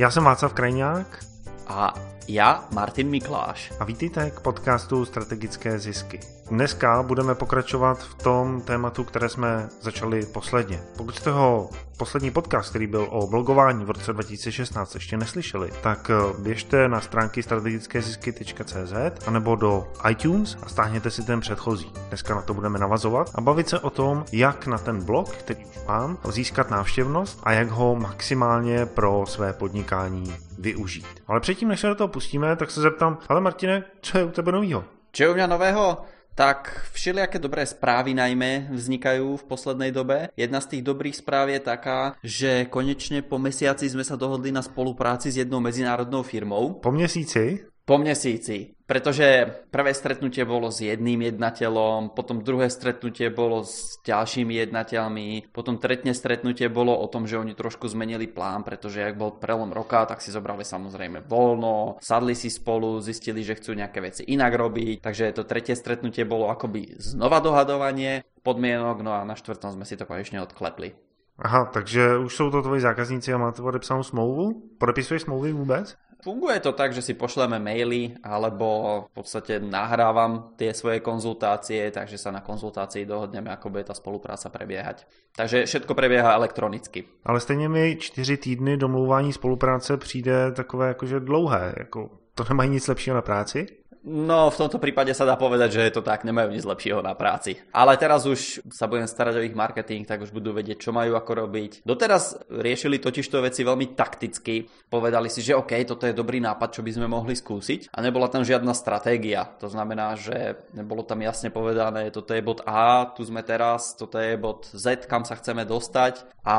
Já jsem Václav Krajňák. A já Martin Mikláš. A vítejte k podcastu Strategické zisky. Dneska budeme pokračovat v tom tématu, které jsme začali posledně. Pokud jste ho poslední podcast, který byl o blogování v roce 2016, ještě neslyšeli, tak eh, běžte na stránky strategickézisky.cz anebo do iTunes a stáhněte si ten předchozí. Dneska na to budeme navazovat a bavit se o tom, jak na ten blog, který mám, získat návštěvnost a jak ho maximálně pro své podnikání využít. Ale předtím, než se do toho pustíme, tak se zeptám, ale Martine, co je u tebe novýho? Čo je u mňa nového? Tak všelijaké dobré správy najmä vznikajú v poslednej dobe. Jedna z tých dobrých správ je taká, že konečne po mesiaci sme sa dohodli na spolupráci s jednou medzinárodnou firmou. Po měsíci? Po měsíci, pretože prvé stretnutie bolo s jedným jednateľom, potom druhé stretnutie bolo s ďalšími jednateľmi, potom tretne stretnutie bolo o tom, že oni trošku zmenili plán, pretože ak bol prelom roka, tak si zobrali samozrejme voľno, sadli si spolu, zistili, že chcú nejaké veci inak robiť, takže to tretie stretnutie bolo akoby znova dohadovanie podmienok, no a na štvrtom sme si to konečne odklepli. Aha, takže už jsou to tvoji zákazníci a máte podepsanou smlouvu? Podepisuješ smlouvy vůbec? Funguje to tak, že si pošleme maily alebo v podstate nahrávam tie svoje konzultácie, takže sa na konzultácii dohodneme, ako bude tá spolupráca prebiehať. Takže všetko prebieha elektronicky. Ale stejně mi čtyři týdny domlouvání spolupráce přijde takové jakože dlouhé. Jako, to nemají nic lepšího na práci? No, v tomto prípade sa dá povedať, že je to tak, nemajú nič lepšieho na práci. Ale teraz už sa budem starať o ich marketing, tak už budú vedieť, čo majú ako robiť. Doteraz riešili totižto veci veľmi takticky. Povedali si, že OK, toto je dobrý nápad, čo by sme mohli skúsiť. A nebola tam žiadna stratégia. To znamená, že nebolo tam jasne povedané, toto je bod A, tu sme teraz, toto je bod Z, kam sa chceme dostať. A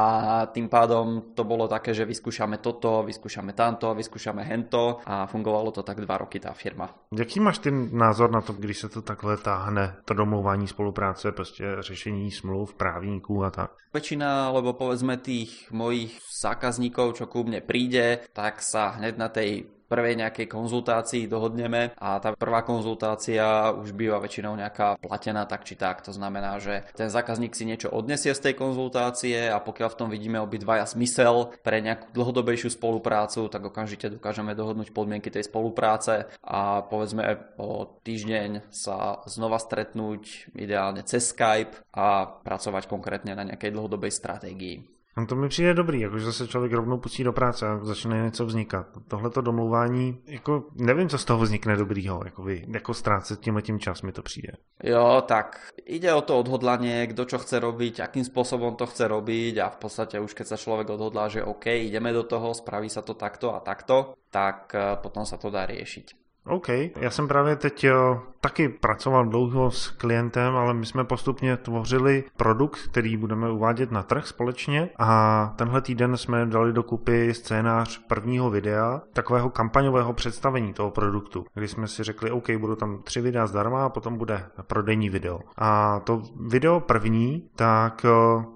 tým pádom to bolo také, že vyskúšame toto, vyskúšame tamto, vyskúšame hento a fungovalo to tak dva roky tá firma. Jaký máš ty názor na to, když se to takhle táhne, to domlouvání spolupráce, prostě řešení smluv, právníků a tak? Väčšina, alebo povedzme tých mojich zákazníkov, čo ku mne príde, tak sa hneď na tej prvej nejakej konzultácii dohodneme a tá prvá konzultácia už býva väčšinou nejaká platená tak či tak. To znamená, že ten zákazník si niečo odnesie z tej konzultácie a pokiaľ v tom vidíme obidvaja zmysel pre nejakú dlhodobejšiu spoluprácu, tak okamžite dokážeme dohodnúť podmienky tej spolupráce a povedzme po týždeň sa znova stretnúť ideálne cez Skype a pracovať konkrétne na nejakej dlhodobej stratégii. No to mi přijde dobrý, jakože zase člověk rovnou pustí do práce a začne něco vznikat. Tohle to domlouvání, jako nevím, co z toho vznikne dobrýho, jako vy, jako ztrácet tím tím čas mi to přijde. Jo, tak ide o to odhodlanie, kto čo chce robiť, akým spôsobom to chce robiť a v podstate už keď sa človek odhodlá, že OK, ideme do toho, spraví sa to takto a takto, tak eh, potom sa to dá riešiť. OK, já jsem právě teď jo, taky pracoval dlouho s klientem, ale my jsme postupně tvořili produkt, který budeme uvádět na trh společně a tenhle týden jsme dali dokupy scénář prvního videa, takového kampaňového představení toho produktu, kdy jsme si řekli, OK, budou tam tři videa zdarma a potom bude prodejní video. A to video první, tak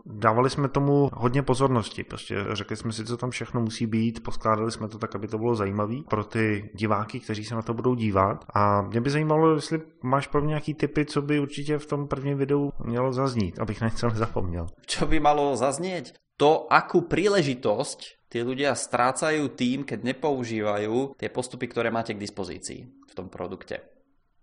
dávali jsme tomu hodně pozornosti, prostě řekli jsme si, co tam všechno musí být, poskládali jsme to tak, aby to bylo zajímavé pro ty diváky, kteří se na to budou dívat. A mě by zajímalo, jestli máš pro mě nějaký typy, co by určitě v tom prvním videu mělo zaznít, abych na něco nezapomněl. Čo by malo zaznieť? To, akú príležitosť tí ľudia strácajú tým, keď nepoužívajú tie postupy, ktoré máte k dispozícii v tom produkte.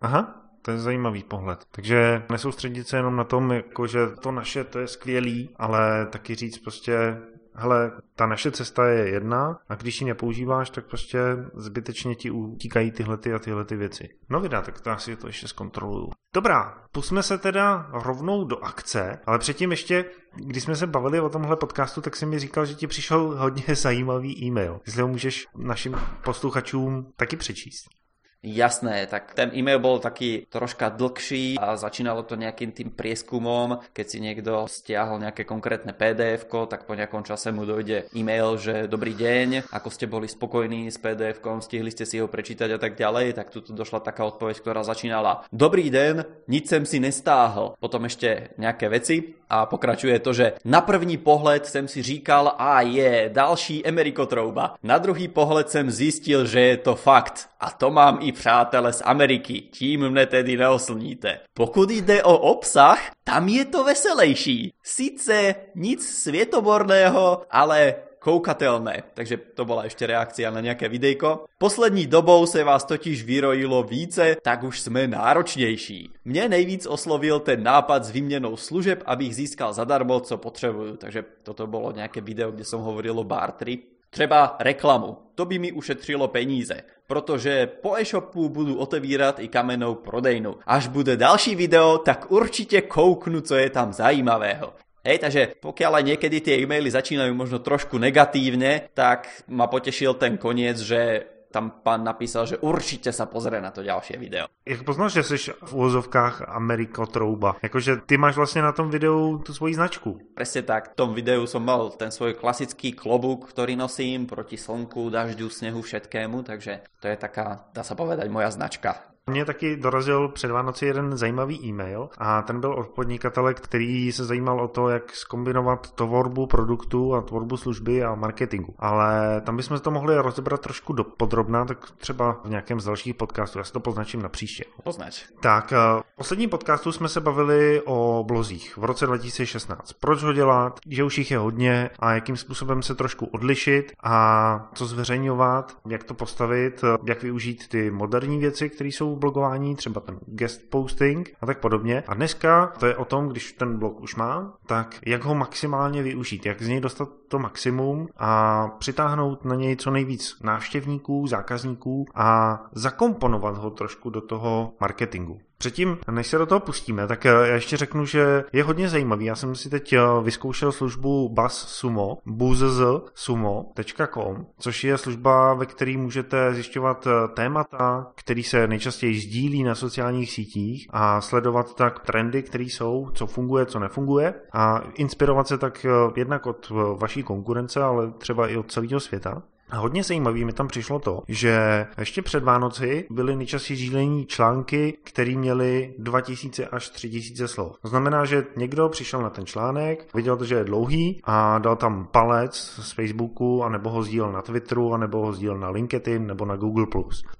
Aha, to je zajímavý pohled. Takže nesoustředit se jenom na tom, jako že to naše, to je skvělý, ale taky říct prostě, hele, ta naše cesta je jedna a když ji nepoužíváš, tak prostě zbytečně ti utíkají tyhle ty a tyhle ty věci. No vydá, tak to asi to ještě zkontroluju. Dobrá, pusme se teda rovnou do akce, ale předtím ještě, když jsme se bavili o tomhle podcastu, tak si mi říkal, že ti přišel hodně zajímavý e-mail. Jestli ho můžeš našim posluchačům taky přečíst. Jasné, tak ten e-mail bol taký troška dlhší a začínalo to nejakým tým prieskumom, keď si niekto stiahol nejaké konkrétne pdf tak po nejakom čase mu dojde e-mail, že dobrý deň, ako ste boli spokojní s pdf stihli ste si ho prečítať a tak ďalej, tak tu došla taká odpoveď, ktorá začínala Dobrý deň, nič sem si nestáhl. Potom ešte nejaké veci a pokračuje to, že na první pohled jsem si říkal, a je, další Amerikotrouba. Na druhý pohled jsem zistil, že je to fakt. A to mám i přátele z Ameriky, tím mne tedy neoslníte. Pokud jde o obsah, tam je to veselejší. Sice nic světoborného, ale koukateľné. Takže to bola ešte reakcia na nejaké videjko. Poslední dobou se vás totiž vyrojilo více, tak už jsme náročnější. Mne nejvíc oslovil ten nápad s výměnou služeb, abych získal zadarmo, co potřebuju. Takže toto bolo nejaké video, kde som hovoril o bartri. Třeba reklamu. To by mi ušetřilo peníze, protože po e-shopu budu otevírat i kamennou prodejnu. Až bude další video, tak určitě kouknu, co je tam zajímavého. Hej, takže pokiaľ aj niekedy tie e-maily začínajú možno trošku negatívne, tak ma potešil ten koniec, že tam pán napísal, že určitě sa pozrie na to ďalšie video. Jak poznáš, že jsi v úvozovkách Ameriko Trouba? Jakože ty máš vlastně na tom videu tu svoji značku. Presne tak. V tom videu som mal ten svoj klasický klobúk, ktorý nosím proti slnku, dažďu, snehu, všetkému, takže to je taká, dá sa povedať, moja značka. Mně taky dorazil před Vánoci jeden zajímavý e-mail a ten byl od podnikatele, který se zajímal o to, jak skombinovat tvorbu produktu a tvorbu služby a marketingu. Ale tam bychom to mohli rozebrat trošku do podrobná, tak třeba v nějakém z dalších podcastů. Já si to poznačím na příště. Poznač. Tak, eh, v posledním podcastu jsme se bavili o blozích v roce 2016. Proč ho dělat, že už jich je hodně a jakým způsobem se trošku odlišit a co zveřejňovat, jak to postavit, jak využít ty moderní věci, které jsou blogování, třeba ten guest posting a tak podobně. A dneska to je o tom, když ten blog už má, tak jak ho maximálně využít, jak z něj dostat to maximum a přitáhnout na něj co nejvíc návštěvníků, zákazníků a zakomponovat ho trošku do toho marketingu. Předtím, než se do toho pustíme, tak já ještě řeknu, že je hodně zajímavý. Já jsem si teď vyzkoušel službu Buzz Sumo, buzzsumo.com, což je služba, ve které můžete zjišťovat témata, které se nejčastěji sdílí na sociálních sítích a sledovat tak trendy, které jsou, co funguje, co nefunguje a inspirovat se tak jednak od vaší konkurence, ale třeba i od celého světa. A hodně zajímavý mi tam přišlo to, že ještě před Vánoci byly nejčastěji sdílení články, které měly 2000 až 3000 slov. To znamená, že někdo přišel na ten článek, viděl to, že je dlouhý a dal tam palec z Facebooku, anebo ho sdílel na Twitteru, anebo ho sdílel na LinkedIn, nebo na Google+.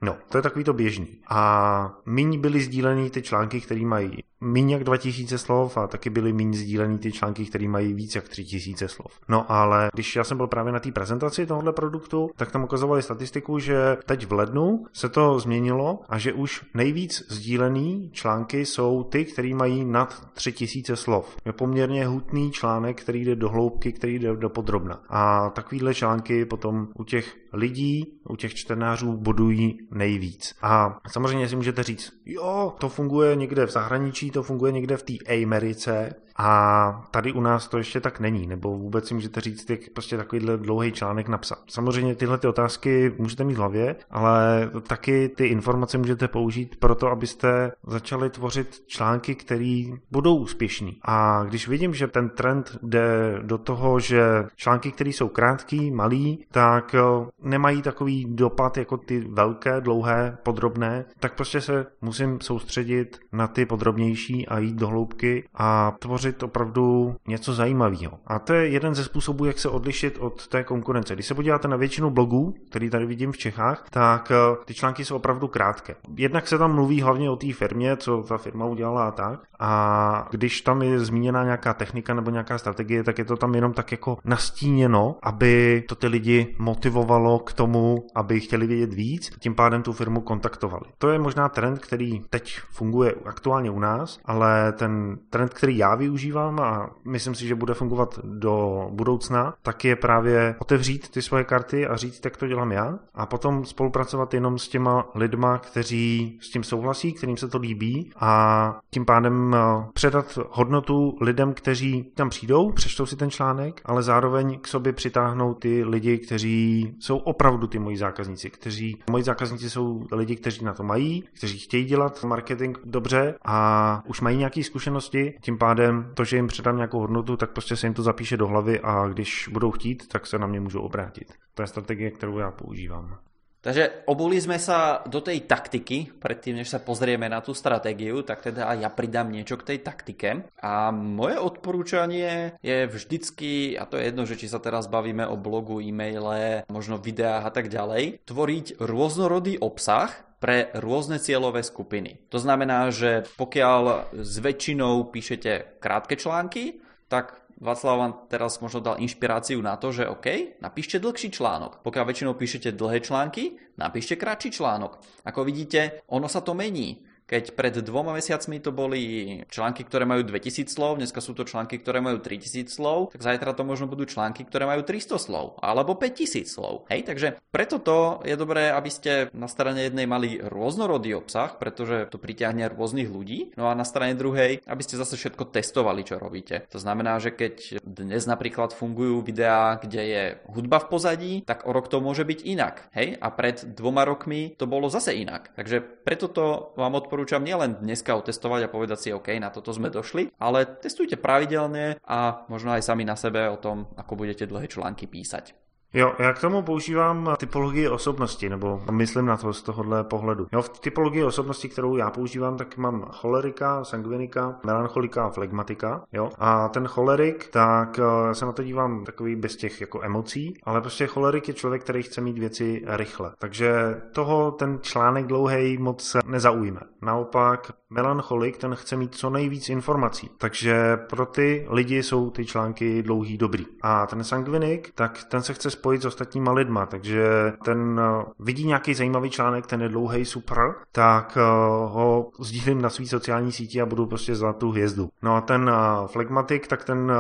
No, to je takový to běžný. A míň byly sdílený ty články, které mají míň jak 2000 slov a taky byly míň sdílený ty články, které mají víc jak 3000 slov. No ale když já jsem byl právě na té prezentaci tohohle produktu, tak tam ukazovali statistiku, že teď v lednu se to změnilo a že už nejvíc sdílený články jsou ty, které mají nad 3000 slov. Je poměrně hutný článek, který jde do hloubky, který jde do podrobna. A takovýhle články potom u těch lidí, u těch čtenářů bodují nejvíc. A samozřejmě si můžete říct, jo, to funguje někde v zahraničí, to funguje někde v té Americe, a tady u nás to ještě tak není, nebo vůbec si můžete říct, jak prostě takovýhle dlouhý článek napsat. Samozřejmě tyhle ty otázky můžete mít v hlavě, ale taky ty informace můžete použít pro to, abyste začali tvořit články, které budou úspěšní. A když vidím, že ten trend jde do toho, že články, které jsou krátký, malý, tak nemají takový dopad jako ty velké, dlouhé, podrobné, tak prostě se musím soustředit na ty podrobnější a jít do hloubky a tvořit opravdu něco zajímavého. A to je jeden ze způsobů, jak se odlišit od té konkurence. Když se podíváte na většinu blogů, který tady vidím v Čechách, tak eh, ty články jsou opravdu krátké. Jednak se tam mluví hlavně o té firmě, co ta firma udělala a tak. A když tam je zmíněna nějaká technika nebo nějaká strategie, tak je to tam jenom tak jako nastíněno, aby to ty lidi motivovalo k tomu, aby chtěli vědět víc, tím pádem tu firmu kontaktovali. To je možná trend, který teď funguje aktuálně u nás, ale ten trend, který já využívám, a myslím si, že bude fungovat do budoucna, tak je právě otevřít ty svoje karty a říct, jak to dělám já a potom spolupracovat jenom s těma lidma, kteří s tím souhlasí, kterým se to líbí a tím pádem eh, předat hodnotu lidem, kteří tam přijdou, přečtou si ten článek, ale zároveň k sobě přitáhnou ty lidi, kteří jsou opravdu ty moji zákazníci, kteří moji zákazníci jsou lidi, kteří na to mají, kteří chtějí dělat marketing dobře a už mají nějaké zkušenosti, tím pádem to, že jim předám nějakou hodnotu, tak prostě se jim to zapíše do hlavy a když budou chtít, tak se na mě můžou obrátit. To je strategie, kterou já používám. Takže obuli sme sa do tej taktiky, predtým než sa pozrieme na tú stratégiu, tak teda ja pridám niečo k tej taktike. A moje odporúčanie je vždycky, a to je jedno, že či sa teraz bavíme o blogu, e-maile, možno videách a tak ďalej, tvoriť rôznorodý obsah, pre rôzne cieľové skupiny. To znamená, že pokiaľ s väčšinou píšete krátke články, tak Václav vám teraz možno dal inšpiráciu na to, že OK, napíšte dlhší článok. Pokiaľ väčšinou píšete dlhé články, napíšte kratší článok. Ako vidíte, ono sa to mení. Keď pred dvoma mesiacmi to boli články, ktoré majú 2000 slov, dneska sú to články, ktoré majú 3000 slov, tak zajtra to možno budú články, ktoré majú 300 slov alebo 5000 slov. Hej, takže preto to je dobré, aby ste na strane jednej mali rôznorodý obsah, pretože to pritiahne rôznych ľudí, no a na strane druhej, aby ste zase všetko testovali, čo robíte. To znamená, že keď dnes napríklad fungujú videá, kde je hudba v pozadí, tak o rok to môže byť inak. Hej, a pred dvoma rokmi to bolo zase inak. Takže preto to vám odporúčam odporúčam nielen dneska otestovať a povedať si, OK, na toto sme došli, ale testujte pravidelne a možno aj sami na sebe o tom, ako budete dlhé články písať. Jo, já k tomu používám typologii osobnosti, nebo myslím na to z tohohle pohledu. Jo, v typologii osobnosti, kterou já používám, tak mám cholerika, sangvinika, melancholika a flegmatika. Jo? A ten cholerik, tak já eh, se na to dívám takový bez těch jako emocí, ale prostě cholerik je člověk, který chce mít věci rychle. Takže toho ten článek dlouhý moc nezaujme. Naopak melancholik, ten chce mít co nejvíc informací. Takže pro ty lidi jsou ty články dlouhý dobrý. A ten sangvinik, tak ten se chce spojit s ostatníma lidma, takže ten eh, vidí nějaký zajímavý článek, ten je dlouhý, super, tak eh, ho sdílím na svý sociální síti a budu prostě zlatou hvězdu. No a ten eh, flegmatik, tak ten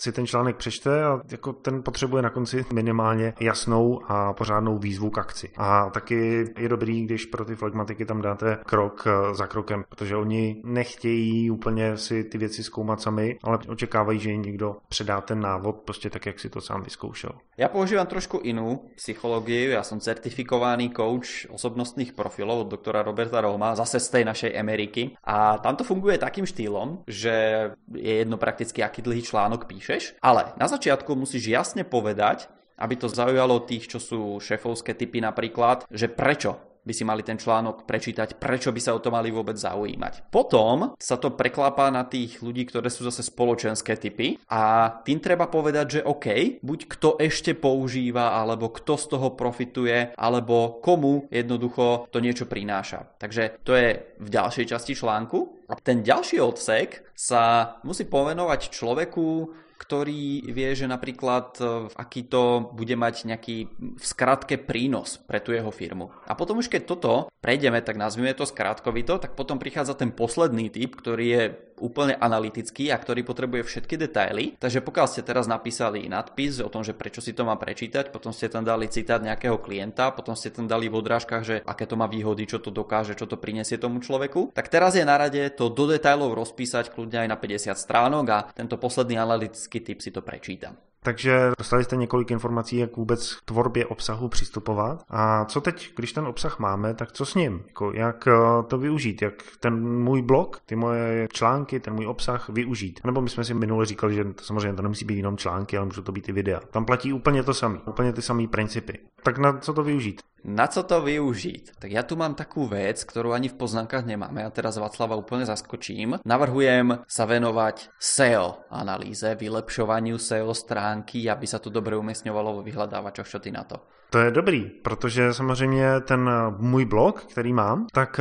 si ten článek přečte a jako ten potřebuje na konci minimálně jasnou a pořádnou výzvu k akci. A taky je dobrý, když pro ty flegmatiky tam dáte krok za krokem, protože oni nechtějí úplně si ty věci zkoumat sami, ale očekávají, že jim někdo předá ten návod prostě tak, jak si to sám vyzkoušel. Já používám používam trošku inú psychológiu. Ja som certifikovaný coach osobnostných profilov od doktora Roberta Roma, zase z tej našej Ameriky. A tam to funguje takým štýlom, že je jedno prakticky, aký dlhý článok píšeš, ale na začiatku musíš jasne povedať, aby to zaujalo tých, čo sú šéfovské typy napríklad, že prečo by si mali ten článok prečítať, prečo by sa o to mali vôbec zaujímať. Potom sa to preklápa na tých ľudí, ktoré sú zase spoločenské typy a tým treba povedať, že OK, buď kto ešte používa, alebo kto z toho profituje, alebo komu jednoducho to niečo prináša. Takže to je v ďalšej časti článku. A ten ďalší odsek sa musí povenovať človeku, ktorý vie, že napríklad e, aký to bude mať nejaký v skratke prínos pre tú jeho firmu. A potom už keď toto prejdeme, tak nazvime to skrátkovito, tak potom prichádza ten posledný typ, ktorý je úplne analytický a ktorý potrebuje všetky detaily. Takže pokiaľ ste teraz napísali nadpis o tom, že prečo si to má prečítať, potom ste tam dali citát nejakého klienta, potom ste tam dali v odrážkach, že aké to má výhody, čo to dokáže, čo to prinesie tomu človeku, tak teraz je na rade to do detailov rozpísať kľudne aj na 50 stránok a tento posledný analytický typ si to prečítam. Takže dostali jste několik informací, jak vůbec k tvorbě obsahu přistupovat. A co teď, když ten obsah máme, tak co s ním? Jako jak eh, to využít? Jak ten můj blog, ty moje články, ten můj obsah využít? Nebo my jsme si minule říkali, že to samozřejmě to nemusí být jenom články, ale můžou to být i videa. Tam platí úplně to samé, úplně ty samé principy. Tak na co to využít? Na co to využiť? Tak ja tu mám takú vec, ktorú ani v poznámkach nemáme. Ja teraz Václava úplne zaskočím. Navrhujem sa venovať SEO analýze, vylepšovaniu SEO stránky, aby sa to dobre umiestňovalo vo vyhľadávačoch. Čo ty na to? To je dobrý, protože samozřejmě ten můj blog, který mám, tak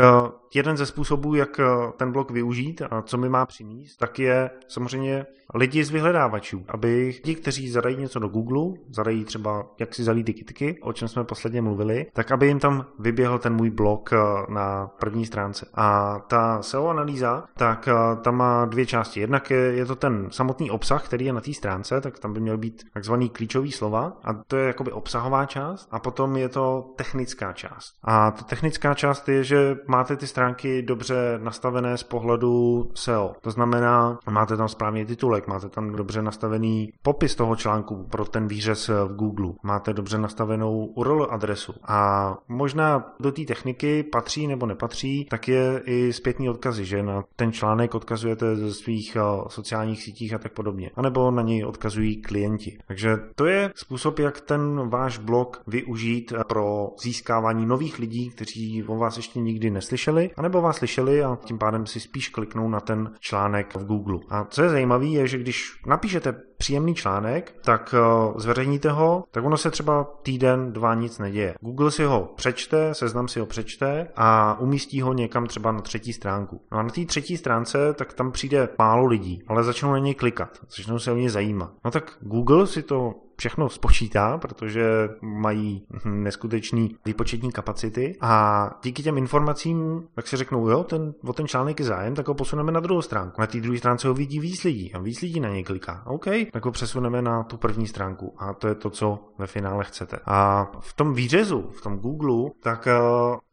jeden ze způsobů, jak ten blog využít a co mi má přinést, tak je samozřejmě lidi z vyhledávačů, aby ti, kteří zadají něco do Google, zadají třeba, jak si zalít ty kitky, o čem jsme posledně mluvili, tak aby jim tam vyběhl ten můj blog na první stránce. A ta SEO analýza, tak tam má dvě části. Jednak je, je to ten samotný obsah, který je na té stránce, tak tam by měl být takzvaný klíčový slova a to je jakoby obsahová část část a potom je to technická část. A ta technická část je, že máte ty stránky dobře nastavené z pohledu SEO. To znamená, máte tam správný titulek, máte tam dobře nastavený popis toho článku pro ten výřez v Google, máte dobře nastavenou URL adresu a možná do té techniky patří nebo nepatří, tak je i zpětný odkazy, že na ten článek odkazujete ze svých eh, sociálních sítích a tak podobně. A nebo na něj odkazují klienti. Takže to je způsob, jak ten váš blog využít pro získávání nových lidí, kteří o vás ještě nikdy neslyšeli, anebo vás slyšeli a tím pádem si spíš kliknou na ten článek v Google. A co je zajímavé, je, že když napíšete příjemný článek, tak uh, zveřejníte ho, tak ono se třeba týden, dva nic neděje. Google si ho přečte, seznam si ho přečte a umístí ho někam třeba na třetí stránku. No a na té třetí stránce, tak tam přijde málo lidí, ale začnou na něj klikat, začnou se o ně zajímat. No tak Google si to všechno spočítá, protože mají neskutečný výpočetní kapacity a díky těm informacím, jak si řeknou, jo, ten, o ten článek je zájem, tak ho posuneme na druhou stránku. Na té druhé stránce ho vidí víc lidí a víc lidí na něj kliká. OK, tak ho přesuneme na tu první stránku a to je to, co ve finále chcete. A v tom výřezu, v tom Google, tak eh,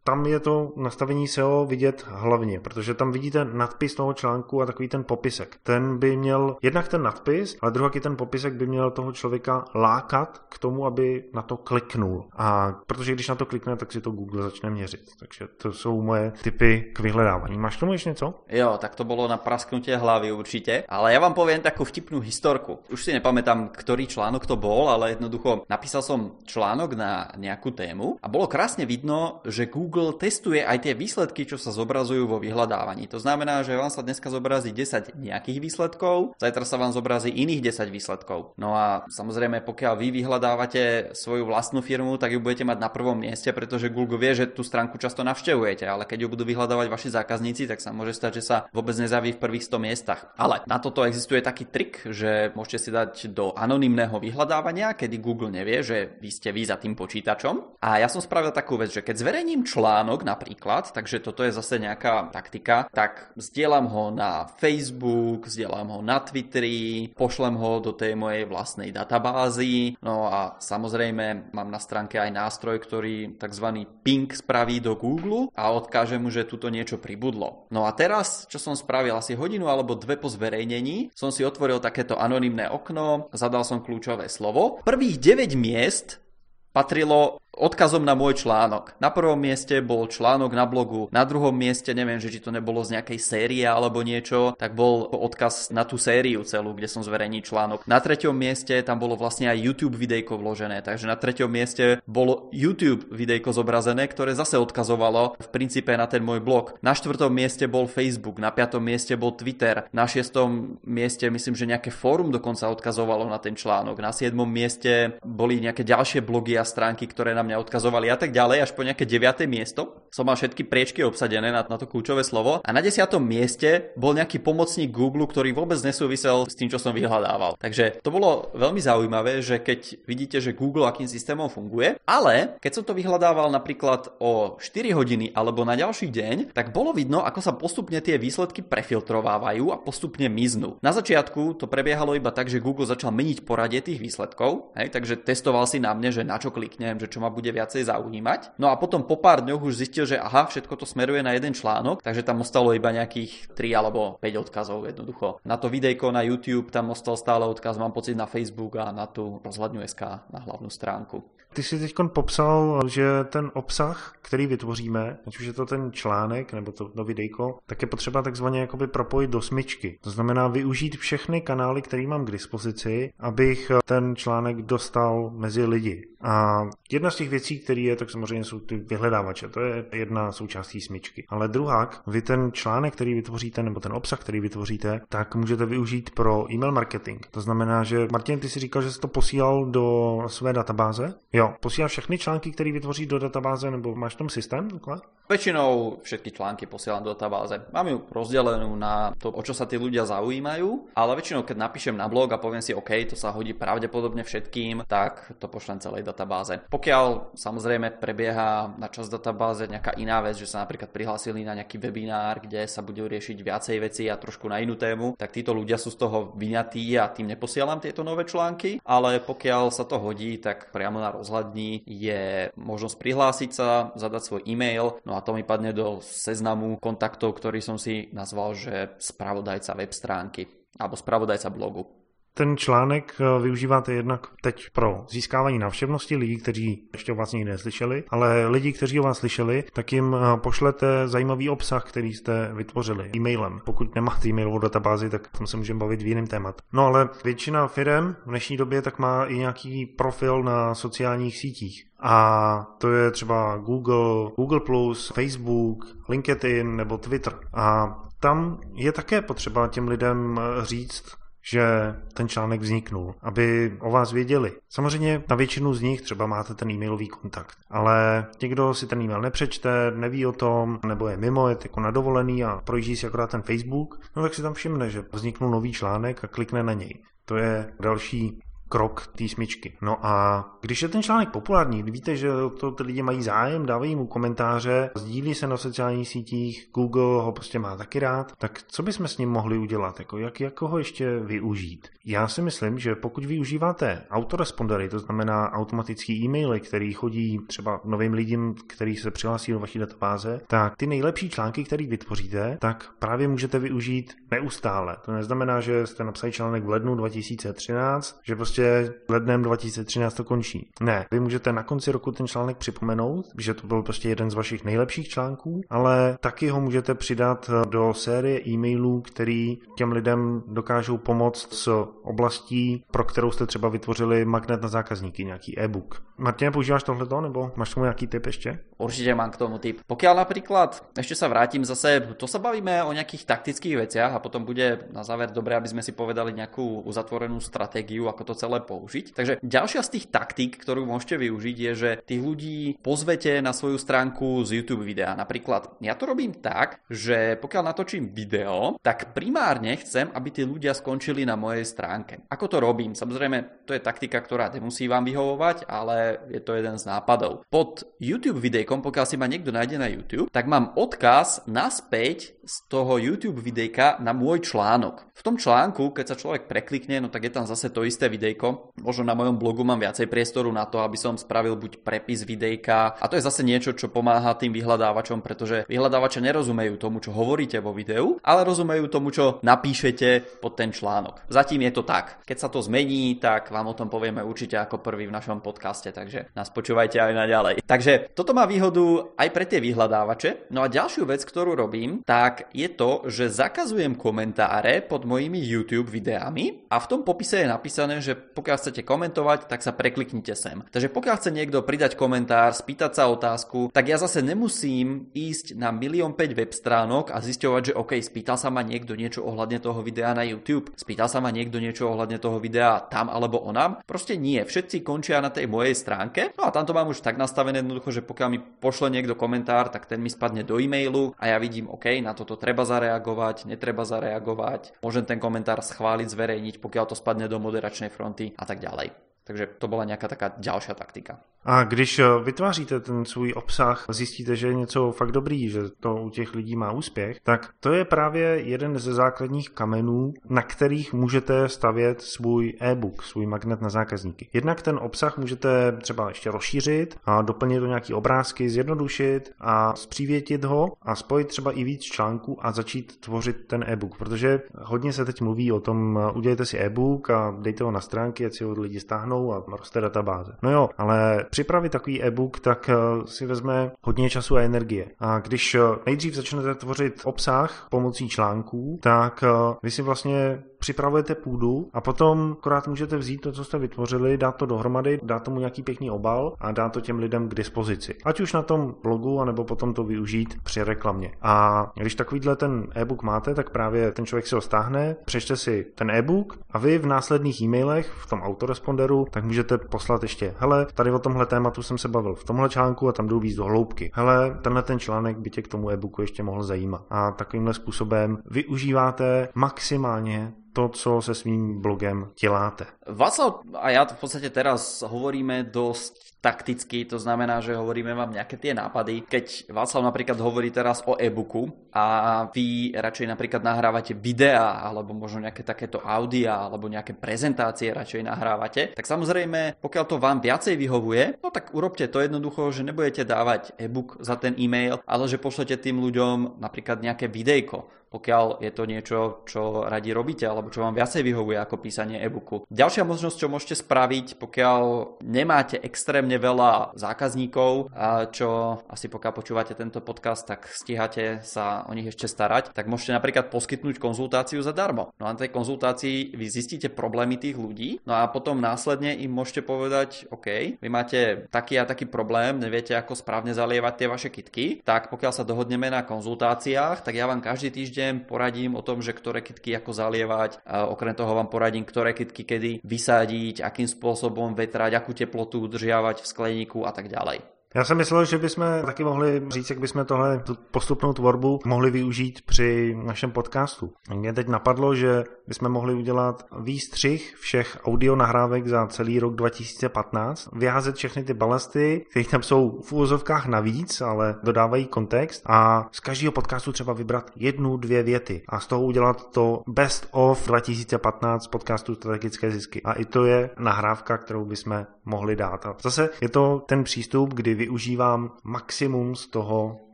tam je to nastavení SEO vidět hlavně, protože tam vidíte nadpis toho článku a takový ten popisek. Ten by měl, jednak ten nadpis, ale druhý ten popisek by měl toho člověka lákat k tomu, aby na to kliknul. A protože když na to klikne, tak si to Google začne měřit. Takže to jsou moje typy k vyhledávání. Máš k tomu ještě něco? Jo, tak to bylo na prasknutie hlavy určitě. Ale já vám poviem takú vtipnú historku. Už si nepamätám, ktorý článok to bol, ale jednoducho napísal som článok na nejakú tému a bolo krásne vidno, že Google Google testuje aj tie výsledky, čo sa zobrazujú vo vyhľadávaní. To znamená, že vám sa dneska zobrazí 10 nejakých výsledkov, zajtra sa vám zobrazí iných 10 výsledkov. No a samozrejme, pokiaľ vy vyhľadávate svoju vlastnú firmu, tak ju budete mať na prvom mieste, pretože Google vie, že tú stránku často navštevujete, ale keď ju budú vyhľadávať vaši zákazníci, tak sa môže stať, že sa vôbec nezaví v prvých 100 miestach. Ale na toto existuje taký trik, že môžete si dať do anonymného vyhľadávania, kedy Google nevie, že vy ste vy za tým počítačom. A ja som spravil takú vec, že keď zverejním článok, článok napríklad, takže toto je zase nejaká taktika, tak zdieľam ho na Facebook, zdieľam ho na Twitteri, pošlem ho do tej mojej vlastnej databázy, no a samozrejme mám na stránke aj nástroj, ktorý tzv. ping spraví do Google a odkáže mu, že tuto niečo pribudlo. No a teraz, čo som spravil asi hodinu alebo dve po zverejnení, som si otvoril takéto anonymné okno, zadal som kľúčové slovo. Prvých 9 miest patrilo odkazom na môj článok. Na prvom mieste bol článok na blogu, na druhom mieste, neviem, že či to nebolo z nejakej série alebo niečo, tak bol odkaz na tú sériu celú, kde som zverejnil článok. Na treťom mieste tam bolo vlastne aj YouTube videjko vložené, takže na treťom mieste bolo YouTube videjko zobrazené, ktoré zase odkazovalo v princípe na ten môj blog. Na štvrtom mieste bol Facebook, na piatom mieste bol Twitter, na šiestom mieste myslím, že nejaké fórum dokonca odkazovalo na ten článok, na siedmom mieste boli nejaké ďalšie blogy a stránky, ktoré na mňa odkazovali a tak ďalej, až po nejaké 9. miesto. Som mal všetky priečky obsadené na, na to kľúčové slovo a na 10. mieste bol nejaký pomocník Google, ktorý vôbec nesúvisel s tým, čo som vyhľadával. Takže to bolo veľmi zaujímavé, že keď vidíte, že Google akým systémom funguje, ale keď som to vyhľadával napríklad o 4 hodiny alebo na ďalší deň, tak bolo vidno, ako sa postupne tie výsledky prefiltrovávajú a postupne miznú. Na začiatku to prebiehalo iba tak, že Google začal meniť poradie tých výsledkov, hej, takže testoval si na mne, že na čo kliknem, že čo ma bude viacej zaujímať. No a potom po pár dňoch už zistil, že aha, všetko to smeruje na jeden článok, takže tam ostalo iba nejakých 3 alebo 5 odkazov jednoducho. Na to videjko na YouTube tam ostal stále odkaz, mám pocit na Facebook a na tú rozhľadňu SK na hlavnú stránku. Ty jsi teď popsal, že ten obsah, který vytvoříme, ať už je to ten článek nebo to, to videjko, tak je potřeba takzvaně jakoby propojit do smyčky. To znamená využít všechny kanály, které mám k dispozici, abych ten článek dostal mezi lidi. A jedna z těch věcí, které je, tak samozřejmě jsou ty vyhledávače. To je jedna součástí smyčky. Ale druhá, vy ten článek, který vytvoříte, nebo ten obsah, který vytvoříte, tak můžete využít pro e-mail marketing. To znamená, že Martin, ty si říkal, že jsi to posílal do své databáze. Jo, posíláš všechny články, které vytvoří do databáze, nebo máš tam systém? Takhle? Väčšinou všetky články posielam do databáze. Mám ju rozdelenú na to, o čo sa tí ľudia zaujímajú, ale väčšinou, keď napíšem na blog a poviem si, OK, to sa hodí pravdepodobne všetkým, tak to pošlem celej databáze. Pokiaľ samozrejme prebieha na čas databáze nejaká iná vec, že sa napríklad prihlásili na nejaký webinár, kde sa budú riešiť viacej veci a trošku na inú tému, tak títo ľudia sú z toho vyňatí a tým neposielam tieto nové články, ale pokiaľ sa to hodí, tak priamo na rozhľadní je možnosť prihlásiť sa, zadať svoj e-mail, no a to mi padne do seznamu kontaktov, ktorý som si nazval, že spravodajca web stránky alebo spravodajca blogu. Ten článek eh, využíváte jednak teď pro získávání návštěvnosti lidí, kteří ještě o vás nikdy neslyšeli, ale lidi, kteří o vás slyšeli, tak jim eh, pošlete zajímavý obsah, který jste vytvořili e-mailem. Pokud nemáte e-mailovou databázi, tak tam se můžeme bavit v jiném tématu. No ale většina firm v dnešní době tak má i nějaký profil na sociálních sítích. A to je třeba Google, Google+, Facebook, LinkedIn nebo Twitter. A tam je také potřeba těm lidem eh, říct, že ten článek vzniknul, aby o vás věděli. Samozřejmě na většinu z nich třeba máte ten e-mailový kontakt, ale někdo si ten e-mail nepřečte, neví o tom, nebo je mimo, je jako na dovolený a projíždí si akorát ten Facebook, no tak si tam všimne, že vzniknul nový článek a klikne na něj. To je další krok té smyčky. No a když je ten článek populární, víte, že to ty lidi mají zájem, dávají mu komentáře, sdílí se na sociálních sítích, Google ho prostě má taky rád, tak co bychom s ním mohli udělat? Jako jak, jak ho ještě využít? Já si myslím, že pokud využíváte autorespondery, to znamená automatický e-maily, který chodí třeba novým lidem, který se přihlásí do vaší databáze, tak ty nejlepší články, které vytvoříte, tak právě můžete využít neustále. To neznamená, že jste napsali článek v lednu 2013, že prostě lednem 2013 to končí. Ne, vy můžete na konci roku ten článek připomenout, že to byl prostě jeden z vašich nejlepších článků, ale taky ho můžete přidat do série e-mailů, který těm lidem dokážou pomoct s oblastí, pro kterou jste třeba vytvořili magnet na zákazníky, nějaký e-book. Martin, používáš tohleto, nebo máš tomu nějaký tip ještě? Určite mám k tomu tip. Pokiaľ napríklad, ešte sa vrátim zase, to sa bavíme o nejakých taktických veciach a potom bude na záver dobré, aby sme si povedali nejakú uzatvorenú stratégiu, ako to celé použiť. Takže ďalšia z tých taktík, ktorú môžete využiť, je, že tých ľudí pozvete na svoju stránku z YouTube videa. Napríklad, ja to robím tak, že pokiaľ natočím video, tak primárne chcem, aby tí ľudia skončili na mojej stránke. Ako to robím? Samozrejme, to je taktika, ktorá nemusí vám vyhovovať, ale je to jeden z nápadov. Pod YouTube videjkom, pokiaľ si ma niekto nájde na YouTube, tak mám odkaz naspäť z toho YouTube videjka na môj článok. V tom článku, keď sa človek preklikne, no tak je tam zase to isté videjko. Možno na mojom blogu mám viacej priestoru na to, aby som spravil buď prepis videjka a to je zase niečo, čo pomáha tým vyhľadávačom, pretože vyhľadávače nerozumejú tomu, čo hovoríte vo videu, ale rozumejú tomu, čo napíšete pod ten článok. Zatím je to tak. Keď sa to zmení, tak vám o tom povieme určite ako prvý v našom podcaste, takže nás počúvajte aj naďalej. Takže toto má výhodu aj pre tie vyhľadávače. No a ďalšiu vec, ktorú robím, tak je to, že zakazujem komentáre pod mojimi YouTube videami a v tom popise je napísané, že pokiaľ chcete komentovať, tak sa prekliknite sem. Takže pokiaľ chce niekto pridať komentár, spýtať sa otázku, tak ja zase nemusím ísť na milión 5 web stránok a zisťovať, že OK, spýtal sa ma niekto niečo ohľadne toho videa na YouTube, spýtal sa ma niekto niečo ohľadne toho videa tam alebo onam. Proste nie, všetci končia na tej mojej stránke. No a tam to mám už tak nastavené jednoducho, že pokiaľ mi pošle niekto komentár, tak ten mi spadne do e-mailu a ja vidím, OK, na toto treba zareagovať, netreba zareagovať, môžem ten komentár schváliť, zverejniť, pokiaľ to spadne do moderačnej fronty a tak ďalej. Takže to bola nejaká taká ďalšia taktika. A když eh, vytváříte ten svůj obsah, zjistíte, že je něco fakt dobrý, že to u těch lidí má úspěch, tak to je právě jeden ze základních kamenů, na kterých můžete stavět svůj e-book, svůj magnet na zákazníky. Jednak ten obsah můžete třeba ještě rozšířit a doplnit do nějaký obrázky, zjednodušit a zpřívětit ho a spojit třeba i víc článků a začít tvořit ten e-book, protože hodně se teď mluví o tom, eh, udělejte si e-book a dejte ho na stránky, ať si ho lidi stáhnou a roste databáze. No jo, ale připravit takový e-book, tak eh, si vezme hodně času a energie. A když eh, nejdřív začnete tvořit obsah pomocí článků, tak eh, vy si vlastně připravujete půdu a potom akorát můžete vzít to, co jste vytvořili, dát to dohromady, dát tomu nějaký pěkný obal a dát to těm lidem k dispozici. Ať už na tom blogu, anebo potom to využít při reklamě. A když takovýhle ten e-book máte, tak právě ten člověk si ho stáhne, přečte si ten e-book a vy v následných e-mailech v tom autoresponderu tak můžete poslat ještě, hele, tady o tomhle tématu jsem se bavil v tomhle článku a tam jdu víc do hloubky. Hele, tenhle ten článek by tě k tomu e-booku ještě mohl zajímat. A takovýmhle způsobem využíváte maximálně to, co se svým blogem děláte. Václav a ja v podstate teraz hovoríme dosť takticky, to znamená, že hovoríme vám nejaké tie nápady. Keď Václav napríklad hovorí teraz o e-booku a vy radšej napríklad nahrávate videá alebo možno nejaké takéto audia alebo nejaké prezentácie radšej nahrávate, tak samozrejme, pokiaľ to vám viacej vyhovuje, no tak urobte to jednoducho, že nebudete dávať e-book za ten e-mail, ale že pošlete tým ľuďom napríklad nejaké videjko, pokiaľ je to niečo, čo radi robíte alebo čo vám viacej vyhovuje ako písanie e-booku. Ďalšia možnosť, čo môžete spraviť, pokiaľ nemáte extrémne veľa zákazníkov, čo asi pokiaľ počúvate tento podcast, tak stíhate sa o nich ešte starať, tak môžete napríklad poskytnúť konzultáciu zadarmo. No a na tej konzultácii vy zistíte problémy tých ľudí, no a potom následne im môžete povedať, OK, vy máte taký a taký problém, neviete ako správne zalievať tie vaše kitky, tak pokiaľ sa dohodneme na konzultáciách, tak ja vám každý týždeň poradím o tom, že ktoré kytky ako zalievať, a okrem toho vám poradím, ktoré kytky kedy vysadiť, akým spôsobom vetrať, akú teplotu udržiavať skleníku a tak ďalej. Já jsem myslel, že bychom taky mohli říct, jak bychom tohle tu postupnou tvorbu mohli využít při našem podcastu. Mě teď napadlo, že bychom mohli udělat výstřih všech audio nahrávek za celý rok 2015, vyházet všechny ty balasty, které tam jsou v úvozovkách navíc, ale dodávají kontext a z každého podcastu třeba vybrat jednu, dvě věty a z toho udělat to best of 2015 podcastu Strategické zisky. A i to je nahrávka, kterou bychom mohli dát. A zase je to ten přístup, kdy využívám maximum z toho,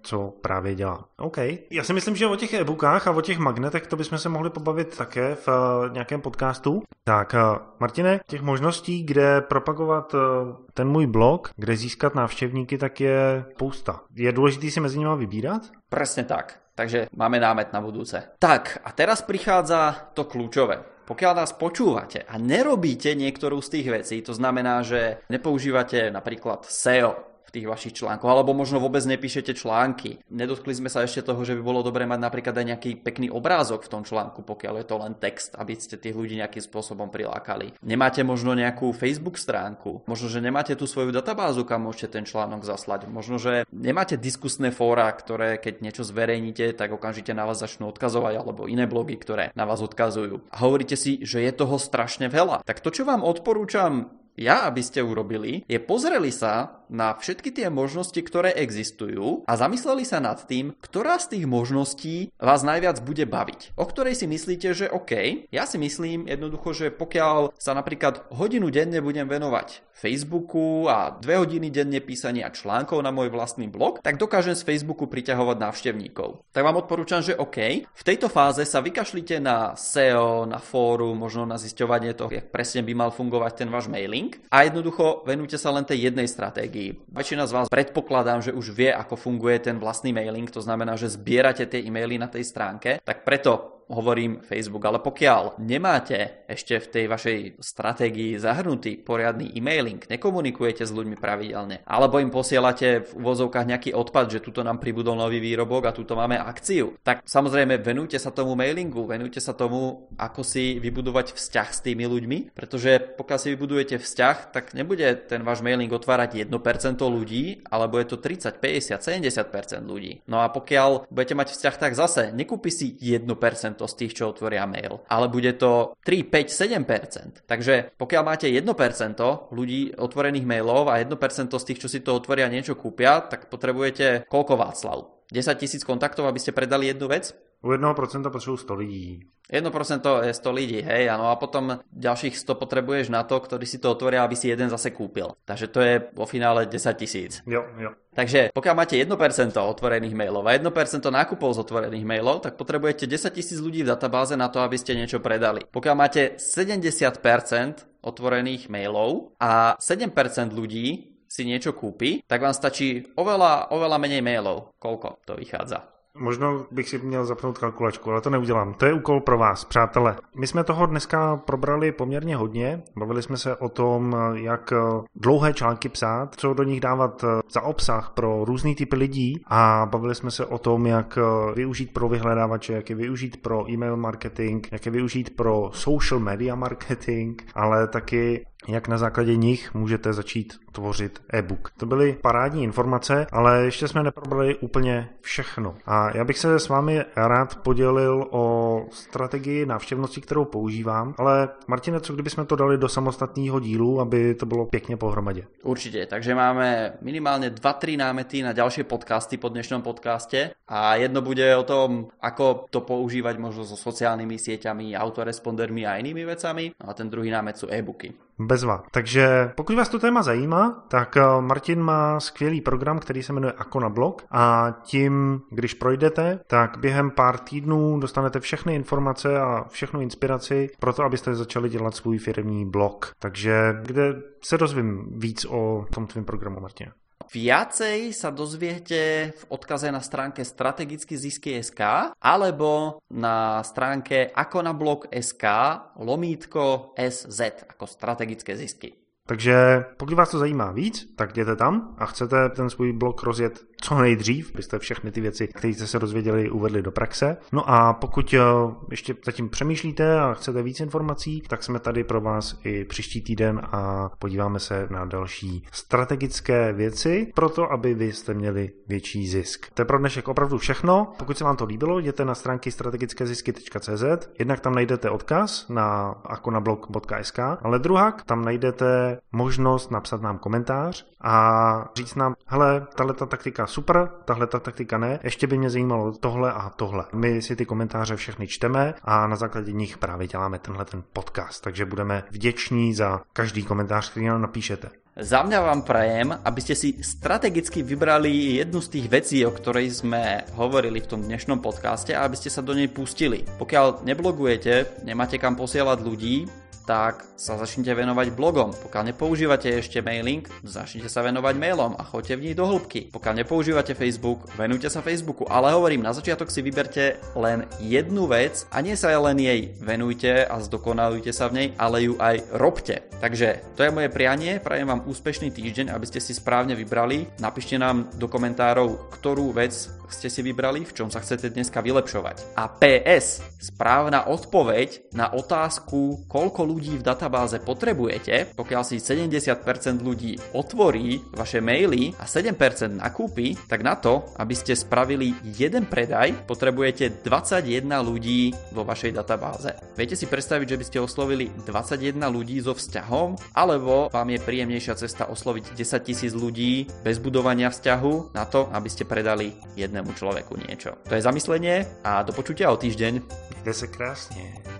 co právě dělám. OK. Já si myslím, že o těch e-bookách a o těch magnetech to bychom se mohli pobavit také v uh, nějakém podcastu. Tak, uh, Martine, těch možností, kde propagovat uh, ten můj blog, kde získat návštěvníky, tak je spousta. Je důležité si mezi nimi vybírat? Presne tak. Takže máme námet na budúce. Tak, a teraz prichádza to kľúčové pokiaľ nás počúvate a nerobíte niektorú z tých vecí, to znamená, že nepoužívate napríklad SEO, tých vašich článkoch, alebo možno vôbec nepíšete články. Nedotkli sme sa ešte toho, že by bolo dobré mať napríklad aj nejaký pekný obrázok v tom článku, pokiaľ je to len text, aby ste tých ľudí nejakým spôsobom prilákali. Nemáte možno nejakú Facebook stránku, možno, že nemáte tú svoju databázu, kam môžete ten článok zaslať, možno, že nemáte diskusné fóra, ktoré keď niečo zverejníte, tak okamžite na vás začnú odkazovať, alebo iné blogy, ktoré na vás odkazujú. A hovoríte si, že je toho strašne veľa. Tak to, čo vám odporúčam ja, aby ste urobili, je pozreli sa na všetky tie možnosti, ktoré existujú a zamysleli sa nad tým, ktorá z tých možností vás najviac bude baviť. O ktorej si myslíte, že OK, ja si myslím jednoducho, že pokiaľ sa napríklad hodinu denne budem venovať Facebooku a dve hodiny denne písania článkov na môj vlastný blog, tak dokážem z Facebooku priťahovať návštevníkov. Tak vám odporúčam, že OK, v tejto fáze sa vykašlite na SEO, na fórum, možno na zisťovanie toho, jak presne by mal fungovať ten váš mailing a jednoducho venujte sa len tej jednej stratégii. Väčšina z vás predpokladám, že už vie, ako funguje ten vlastný mailing, to znamená, že zbierate tie e-maily na tej stránke, tak preto hovorím Facebook, ale pokiaľ nemáte ešte v tej vašej stratégii zahrnutý poriadny e-mailing, nekomunikujete s ľuďmi pravidelne, alebo im posielate v uvozovkách nejaký odpad, že tuto nám pribudol nový výrobok a tuto máme akciu, tak samozrejme venujte sa tomu mailingu, venujte sa tomu, ako si vybudovať vzťah s tými ľuďmi, pretože pokiaľ si vybudujete vzťah, tak nebude ten váš mailing otvárať 1% ľudí, alebo je to 30, 50, 70% ľudí. No a pokiaľ budete mať vzťah, tak zase nekúpi si 1% z tých, čo otvoria mail. Ale bude to 3, 5, 7%. Takže pokiaľ máte 1% ľudí otvorených mailov a 1% z tých, čo si to otvoria, niečo kúpia, tak potrebujete koľko Václav? 10 tisíc kontaktov, aby ste predali jednu vec? U 1% potřebujú 100 lidí. 1% je 100 lidí, hej, ano, a potom ďalších 100 potrebuješ na to, ktorý si to otvoria, aby si jeden zase kúpil. Takže to je vo finále 10 tisíc. Jo, jo. Takže pokiaľ máte 1% otvorených mailov a 1% nákupov z otvorených mailov, tak potrebujete 10 tisíc ľudí v databáze na to, aby ste niečo predali. Pokiaľ máte 70% otvorených mailov a 7% ľudí si niečo kúpi, tak vám stačí oveľa, oveľa menej mailov. Koľko to vychádza? Možno bych si měl zapnout kalkulačku, ale to neudělám. To je úkol pro vás, přátelé. My jsme toho dneska probrali poměrně hodně. Bavili jsme se o tom, jak dlouhé články psát, co do nich dávat za obsah pro různý typy lidí a bavili jsme se o tom, jak využít pro vyhledávače, jak je využít pro e-mail marketing, jak je využít pro social media marketing, ale taky jak na základě nich můžete začít tvořit e-book. To byly parádní informace, ale ještě jsme neprobrali úplně všechno. A já bych se s vámi rád podělil o strategii návštěvnosti, kterou používám, ale Martine, co kdybychom to dali do samostatného dílu, aby to bylo pěkně pohromadě? Určitě, takže máme minimálně 2-3 námety na ďalšie podcasty po dnešnom podcaste a jedno bude o tom, ako to používať možno so sociálnymi sieťami, autorespondermi a inými vecami no a ten druhý námet sú e-booky bezva. Takže pokud vás to téma zajímá, tak eh, Martin má skvělý program, který se jmenuje Ako na blog a tím, když projdete, tak během pár týdnů dostanete všechny informace a všechnu inspiraci pro to, abyste začali dělat svůj firmní blog. Takže kde se dozvím víc o tom tvým programu, Martin? Viacej sa dozviete v odkaze na stránke strategicky zisky SK alebo na stránke ako na blog SK lomítko SZ ako strategické zisky. Takže pokud vás to zajímá víc, tak jděte tam a chcete ten svůj blog rozjet co nejdřív, byste všechny ty věci, které jste se dozvěděli, uvedli do praxe. No a pokud eh, ještě zatím přemýšlíte a chcete víc informací, tak jsme tady pro vás i příští týden a podíváme se na další strategické věci, proto aby vy jste měli větší zisk. To je pro dnešek opravdu všechno. Pokud se vám to líbilo, jděte na stránky strategickézisky.cz, jednak tam najdete odkaz na akonablog.sk, ale druhak tam najdete možnost napsat nám komentář a říct nám, hele, tahle ta taktika super, tahle ta taktika ne, ještě by mě zajímalo tohle a tohle. My si ty komentáře všechny čteme a na základě nich právě děláme tenhle ten podcast, takže budeme vděční za každý komentář, který nám napíšete. Za mňa vám prajem, aby ste si strategicky vybrali jednu z tých vecí, o ktorej sme hovorili v tom dnešnom podcaste a aby ste sa do nej pustili. Pokiaľ neblogujete, nemáte kam posielať ľudí, tak sa začnite venovať blogom. Pokiaľ nepoužívate ešte mailing, začnite sa venovať mailom a choďte v nich do hĺbky. Pokiaľ nepoužívate Facebook, venujte sa Facebooku. Ale hovorím, na začiatok si vyberte len jednu vec a nie sa len jej venujte a zdokonalujte sa v nej, ale ju aj robte. Takže to je moje prianie, prajem vám úspešný týždeň, aby ste si správne vybrali. Napíšte nám do komentárov, ktorú vec ste si vybrali, v čom sa chcete dneska vylepšovať. A PS, správna odpoveď na otázku, koľko ľudí v databáze potrebujete, pokiaľ si 70% ľudí otvorí vaše maily a 7% nakúpi, tak na to, aby ste spravili jeden predaj, potrebujete 21 ľudí vo vašej databáze. Viete si predstaviť, že by ste oslovili 21 ľudí so vzťahom, alebo vám je príjemnejšia cesta osloviť 10 tisíc ľudí bez budovania vzťahu na to, aby ste predali jednému človeku niečo. To je zamyslenie a do počutia o týždeň. Mějte se krásně.